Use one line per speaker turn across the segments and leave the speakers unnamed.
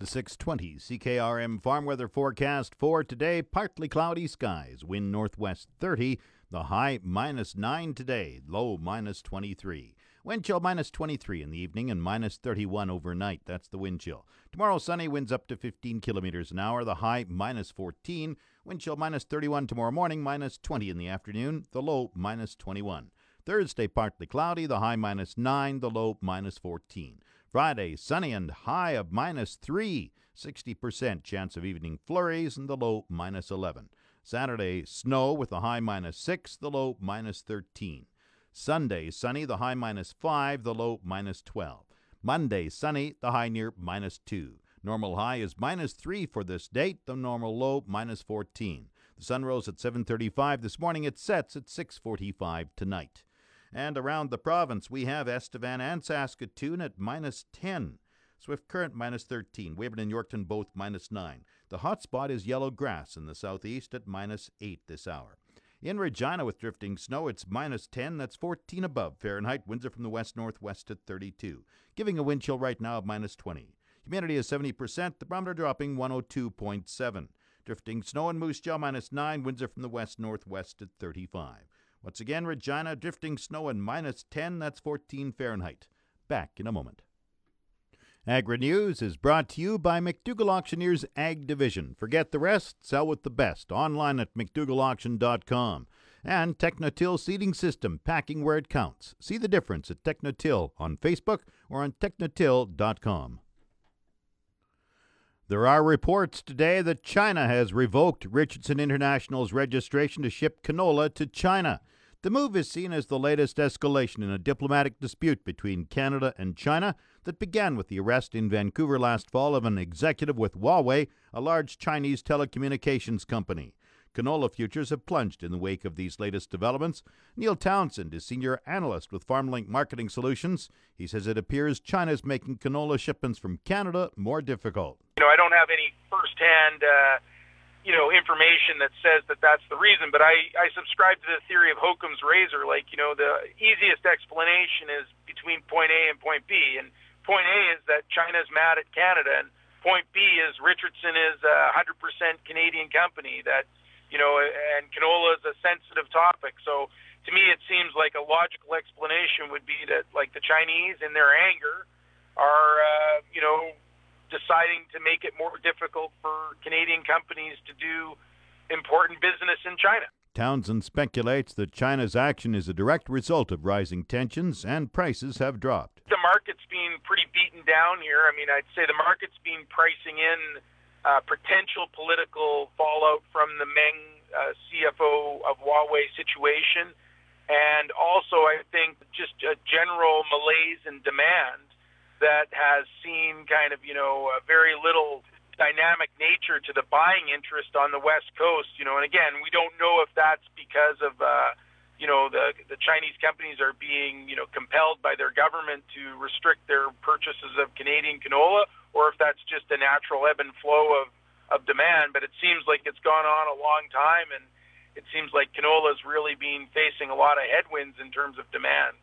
The 620 CKRM farm weather forecast for today partly cloudy skies, wind northwest 30, the high minus 9 today, low minus 23. Wind chill minus 23 in the evening and minus 31 overnight. That's the wind chill. Tomorrow sunny, winds up to 15 kilometers an hour, the high minus 14. Wind chill minus 31 tomorrow morning, minus 20 in the afternoon, the low minus 21. Thursday partly cloudy, the high minus 9, the low minus 14. Friday, sunny and high of minus 3, 60% chance of evening flurries, and the low minus 11. Saturday, snow with the high minus 6, the low minus 13. Sunday, sunny, the high minus 5, the low minus 12. Monday, sunny, the high near minus 2. Normal high is minus 3 for this date, the normal low minus 14. The sun rose at 7:35 this morning. It sets at 6:45 tonight. And around the province, we have Estevan and Saskatoon at minus 10. Swift Current minus 13. Weyburn and Yorkton both minus 9. The hot spot is yellow grass in the southeast at minus 8 this hour. In Regina with drifting snow, it's minus 10. That's 14 above Fahrenheit. Winds are from the west northwest at 32, giving a wind chill right now of minus 20. Humidity is 70%. The barometer dropping 102.7. Drifting snow in Moose Jaw minus 9. Winds are from the west northwest at 35. Once again, Regina drifting snow and minus 10, that's 14 Fahrenheit. Back in a moment. Agri News is brought to you by McDougall Auctioneers Ag Division. Forget the rest, sell with the best. Online at McDougallAuction.com. And Technotil Seeding System, packing where it counts. See the difference at Technotil on Facebook or on Technotil.com. There are reports today that China has revoked Richardson International's registration to ship canola to China. The move is seen as the latest escalation in a diplomatic dispute between Canada and China that began with the arrest in Vancouver last fall of an executive with Huawei, a large Chinese telecommunications company. Canola futures have plunged in the wake of these latest developments. Neil Townsend is senior analyst with FarmLink Marketing Solutions. He says it appears China is making canola shipments from Canada more difficult.
You know, I don't have any firsthand, uh, you know, information that says that that's the reason, but I, I subscribe to the theory of Occam's razor. Like, you know, the easiest explanation is between point A and point B. And point A is that China's mad at Canada, and point B is Richardson is a 100% Canadian company that – you know, and canola is a sensitive topic. So to me, it seems like a logical explanation would be that, like the Chinese, in their anger, are uh, you know deciding to make it more difficult for Canadian companies to do important business in China.
Townsend speculates that China's action is a direct result of rising tensions and prices have dropped.
The market's been pretty beaten down here. I mean, I'd say the market's been pricing in uh, potential political fallout from the Meng uh, CFO of Huawei situation, and also I think just a general malaise in demand that has seen kind of you know a very little dynamic nature to the buying interest on the West Coast. You know, and again, we don't know if that's because of uh, you know the the Chinese companies are being you know compelled by their government to restrict their purchases of Canadian canola or if that's just a natural ebb and flow of, of demand. But it seems like it's gone on a long time, and it seems like canola is really being facing a lot of headwinds in terms of demand.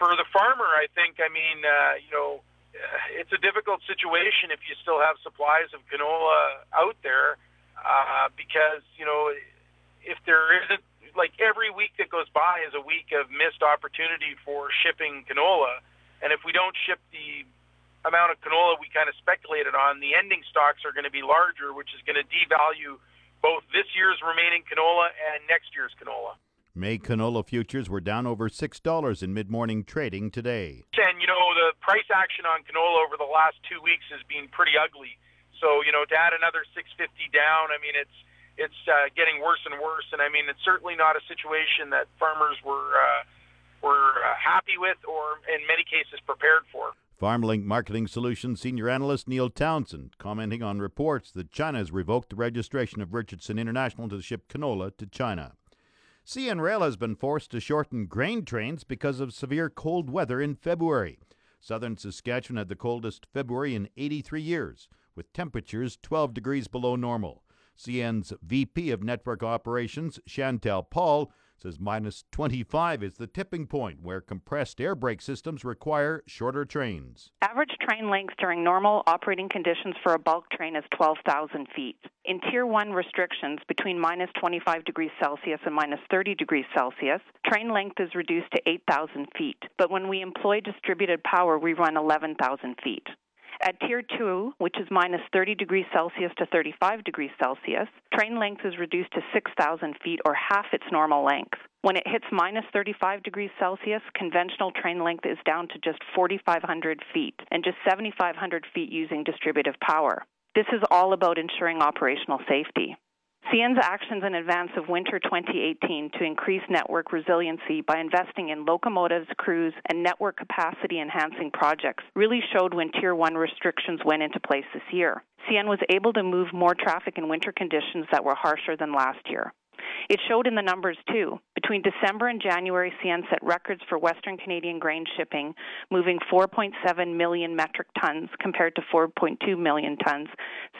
For the farmer, I think, I mean, uh, you know, it's a difficult situation if you still have supplies of canola out there, uh, because you know, if there isn't like every week that goes by is a week of missed opportunity for shipping canola, and if we don't ship the amount of canola we kind of speculated on, the ending stocks are going to be larger, which is going to devalue both this year's remaining canola and next year's canola.
May canola futures were down over $6 in mid morning trading today.
And, you know, the price action on canola over the last two weeks has been pretty ugly. So, you know, to add another 650 down, I mean, it's it's uh, getting worse and worse. And I mean, it's certainly not a situation that farmers were uh, were uh, happy with, or in many cases prepared for.
FarmLink Marketing Solutions senior analyst Neil Townsend commenting on reports that China has revoked the registration of Richardson International to ship canola to China. CN Rail has been forced to shorten grain trains because of severe cold weather in February. Southern Saskatchewan had the coldest February in 83 years, with temperatures 12 degrees below normal. CN's VP of Network Operations, Chantel Paul, says minus 25 is the tipping point where compressed air brake systems require shorter trains.
Average train length during normal operating conditions for a bulk train is 12,000 feet. In Tier 1 restrictions between minus 25 degrees Celsius and minus 30 degrees Celsius, train length is reduced to 8,000 feet. But when we employ distributed power, we run 11,000 feet. At Tier 2, which is minus 30 degrees Celsius to 35 degrees Celsius, train length is reduced to 6,000 feet or half its normal length. When it hits minus 35 degrees Celsius, conventional train length is down to just 4,500 feet and just 7,500 feet using distributive power. This is all about ensuring operational safety. CN's actions in advance of winter 2018 to increase network resiliency by investing in locomotives, crews, and network capacity enhancing projects really showed when Tier 1 restrictions went into place this year. CN was able to move more traffic in winter conditions that were harsher than last year. It showed in the numbers too. Between December and January, CN set records for Western Canadian grain shipping, moving 4.7 million metric tons compared to 4.2 million tons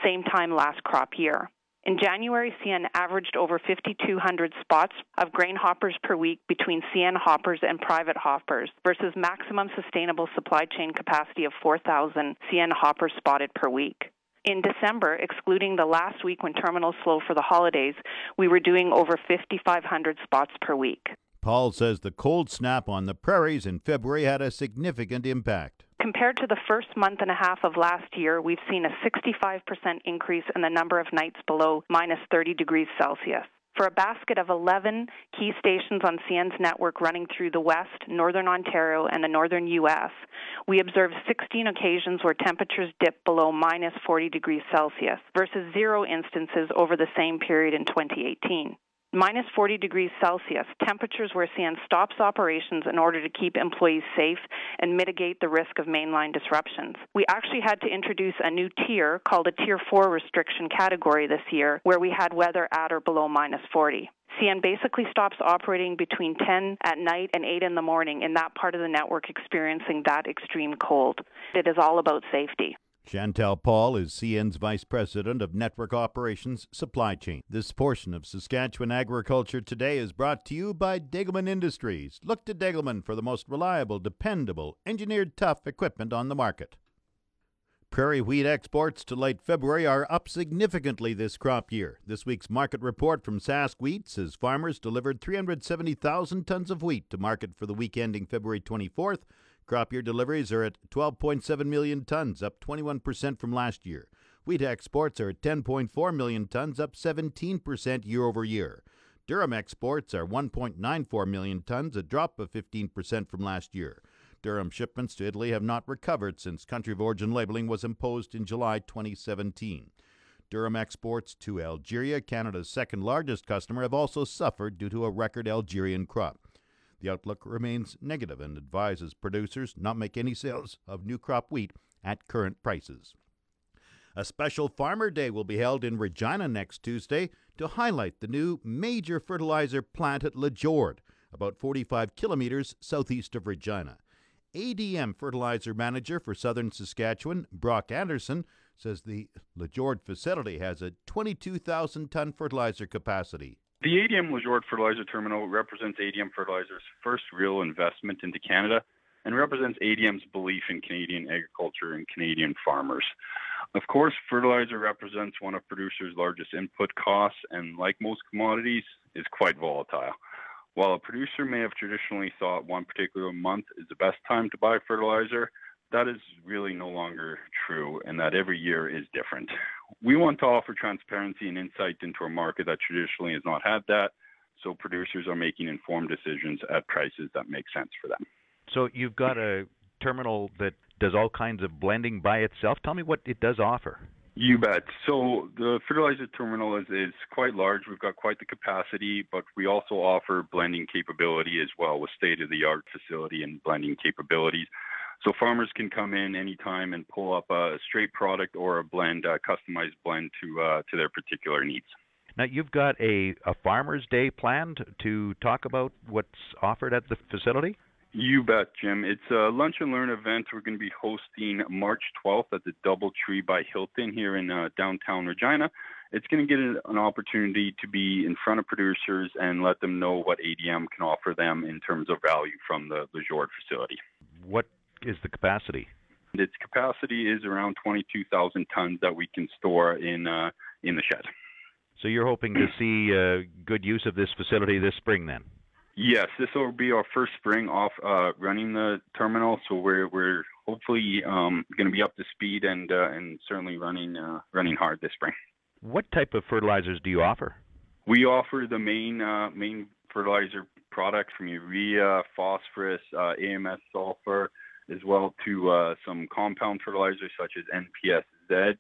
same time last crop year. In January, CN averaged over 5,200 spots of grain hoppers per week between CN hoppers and private hoppers versus maximum sustainable supply chain capacity of 4,000 CN hoppers spotted per week. In December, excluding the last week when terminals slow for the holidays, we were doing over 5,500 spots per week.
Paul says the cold snap on the prairies in February had a significant impact.
Compared to the first month and a half of last year, we've seen a 65% increase in the number of nights below minus 30 degrees Celsius. For a basket of 11 key stations on CN's network running through the West, Northern Ontario, and the Northern U.S., we observed 16 occasions where temperatures dipped below minus 40 degrees Celsius versus zero instances over the same period in 2018 minus 40 degrees Celsius, temperatures where CN stops operations in order to keep employees safe and mitigate the risk of mainline disruptions. We actually had to introduce a new tier called a Tier 4 restriction category this year, where we had weather at or below minus 40. CN basically stops operating between 10 at night and 8 in the morning in that part of the network experiencing that extreme cold. It is all about safety.
Chantal Paul is CN's Vice President of Network Operations Supply Chain. This portion of Saskatchewan Agriculture Today is brought to you by Degelman Industries. Look to Degelman for the most reliable, dependable, engineered tough equipment on the market. Prairie wheat exports to late February are up significantly this crop year. This week's market report from Sask Wheat says farmers delivered 370,000 tons of wheat to market for the week ending February 24th Crop year deliveries are at 12.7 million tons, up 21% from last year. Wheat exports are at 10.4 million tons, up 17% year over year. Durum exports are 1.94 million tons, a drop of 15% from last year. Durum shipments to Italy have not recovered since country of origin labeling was imposed in July 2017. Durum exports to Algeria, Canada's second largest customer, have also suffered due to a record Algerian crop. The outlook remains negative and advises producers not make any sales of new crop wheat at current prices. A special Farmer Day will be held in Regina next Tuesday to highlight the new major fertilizer plant at Lajord, about 45 kilometers southeast of Regina. ADM fertilizer manager for southern Saskatchewan, Brock Anderson, says the Lajord facility has a 22,000 ton fertilizer capacity.
The ADM Lajord Fertilizer Terminal represents ADM Fertilizer's first real investment into Canada and represents ADM's belief in Canadian agriculture and Canadian farmers. Of course, fertilizer represents one of producers' largest input costs and, like most commodities, is quite volatile. While a producer may have traditionally thought one particular month is the best time to buy fertilizer, that is really no longer true and that every year is different. We want to offer transparency and insight into a market that traditionally has not had that, so producers are making informed decisions at prices that make sense for them.
So you've got a terminal that does all kinds of blending by itself. Tell me what it does offer.
You bet. So the fertilizer terminal is, is quite large. We've got quite the capacity, but we also offer blending capability as well with state of the art facility and blending capabilities. So farmers can come in anytime and pull up a straight product or a blend, a customized blend to uh, to their particular needs.
Now you've got a, a Farmers Day planned to talk about what's offered at the facility.
You bet, Jim. It's a lunch and learn event we're going to be hosting March 12th at the DoubleTree by Hilton here in uh, downtown Regina. it's going to get an opportunity to be in front of producers and let them know what ADM can offer them in terms of value from the, the Jord facility.
What is the capacity?
Its capacity is around 22,000 tons that we can store in uh, in the shed.
So you're hoping to see uh, good use of this facility this spring, then?
Yes, this will be our first spring off uh, running the terminal, so we're we're hopefully um, going to be up to speed and uh, and certainly running uh, running hard this spring.
What type of fertilizers do you offer?
We offer the main uh, main fertilizer products from urea, phosphorus, uh, AMS sulfur, as well to uh, some compound fertilizers such as NPSZ,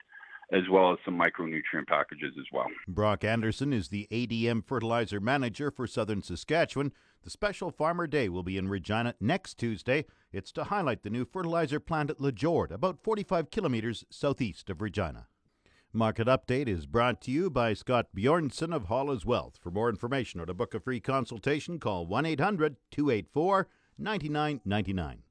as well as some micronutrient packages as well.
Brock Anderson is the ADM fertilizer manager for southern Saskatchewan. The special Farmer Day will be in Regina next Tuesday. It's to highlight the new fertilizer plant at Lajord, about 45 kilometers southeast of Regina. Market Update is brought to you by Scott Bjornson of Hall's Wealth. For more information or to book a free consultation, call 1 800 284 9999.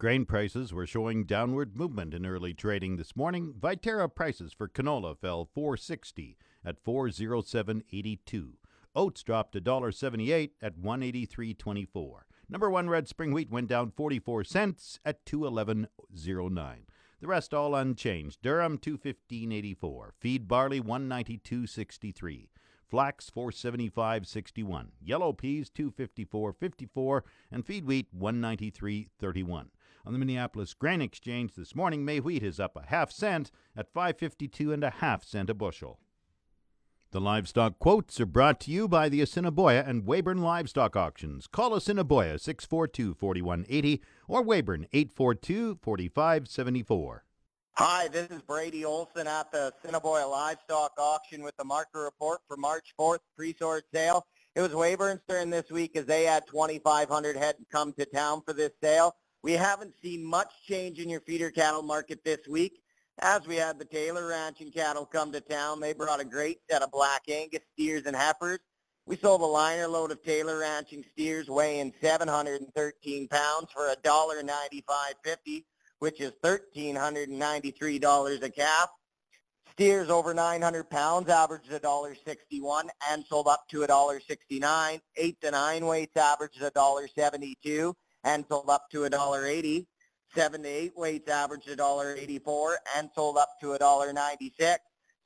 Grain prices were showing downward movement in early trading this morning. Viterra prices for canola fell 460 at 407.82. Oats dropped $1.78 at 183.24. Number 1 red spring wheat went down 44 cents at 211.09. The rest all unchanged. Durum 215.84. Feed barley 192.63. Flax 475.61. Yellow peas 254.54 and feed wheat 193.31. On the Minneapolis Grain Exchange this morning, May wheat is up a half cent at 552 and a half cent a bushel. The livestock quotes are brought to you by the Assiniboia and Weyburn Livestock Auctions. Call Assiniboia 642 4180 or Weyburn 842 4574.
Hi, this is Brady Olson at the Assiniboia Livestock Auction with the market report for March 4th pre-sort sale. It was Weyburn's turn this week as they had 2,500 head come to town for this sale. We haven't seen much change in your feeder cattle market this week. As we had the Taylor Ranching cattle come to town, they brought a great set of black Angus steers and heifers. We sold a liner load of Taylor Ranching steers weighing 713 pounds for $1.95.50, which is $1,393 a calf. Steers over 900 pounds averaged $1.61 and sold up to $1.69. 8 to 9 weights averaged $1.72 and sold up to $1.80. Seven to eight weights averaged $1.84 and sold up to $1.96.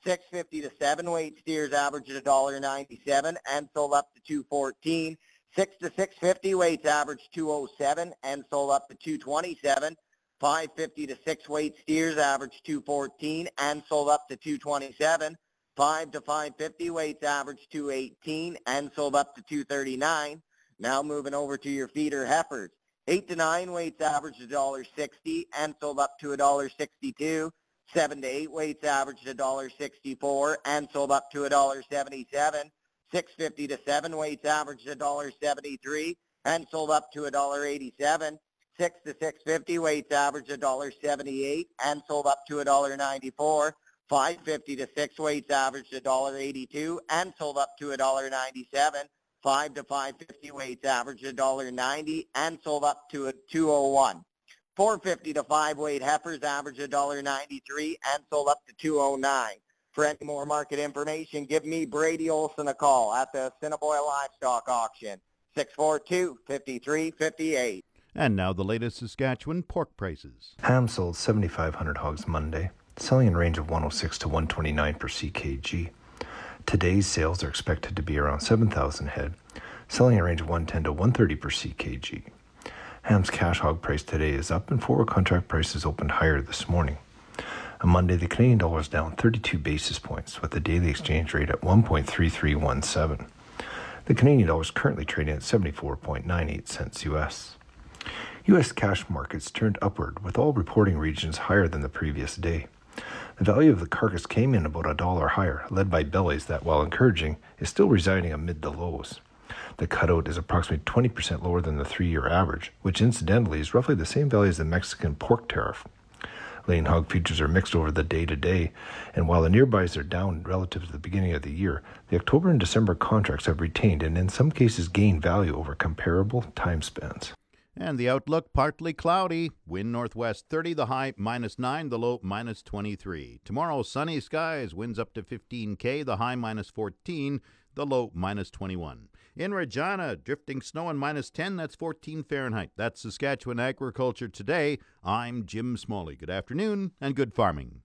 650 to seven weight steers averaged $1.97 and sold up to 214. Six to 650 weights averaged 207 and sold up to 227. 550 to six weight steers averaged 214 and sold up to 227. 5 to 550 weights averaged 218 and sold up to 239. Now moving over to your feeder heifers. Eight to nine weights averaged a dollar sixty, and sold up to a dollar sixty-two. Seven to eight weights averaged a dollar sixty-four, and sold up to a dollar seventy-seven. Six fifty to seven weights averaged a dollar seventy-three, and sold up to a dollar eighty-seven. Six to six fifty weights averaged a dollar seventy-eight, and sold up to a dollar ninety-four. 550 to six weights averaged a dollar 82 and sold up to a dollar 97 five to five fifty weights averaged a dollar ninety and sold up to a two oh one. Four fifty to five weight heifers averaged a dollar ninety three and sold up to two oh nine. For any more market information, give me Brady Olson a call at the Assiniboia Livestock Auction, 642-5358.
And now the latest Saskatchewan pork prices.
Ham sold 7,500 hogs Monday, selling in range of 106 to 129 per CKG. Today's sales are expected to be around 7,000 head, selling a range of 110 to 130 per CKG. Ham's cash hog price today is up and forward contract prices opened higher this morning. On Monday, the Canadian dollar is down 32 basis points with the daily exchange rate at 1.3317. The Canadian dollar is currently trading at 74.98 cents US. US cash markets turned upward with all reporting regions higher than the previous day. The value of the carcass came in about a dollar higher, led by bellies that, while encouraging, is still residing amid the lows. The cutout is approximately 20% lower than the three year average, which incidentally is roughly the same value as the Mexican pork tariff. Lean hog futures are mixed over the day to day, and while the nearbys are down relative to the beginning of the year, the October and December contracts have retained and in some cases gained value over comparable time spans.
And the outlook partly cloudy. Wind northwest 30, the high minus 9, the low minus 23. Tomorrow, sunny skies, winds up to 15k, the high minus 14, the low minus 21. In Regina, drifting snow and minus 10, that's 14 Fahrenheit. That's Saskatchewan Agriculture Today. I'm Jim Smalley. Good afternoon and good farming.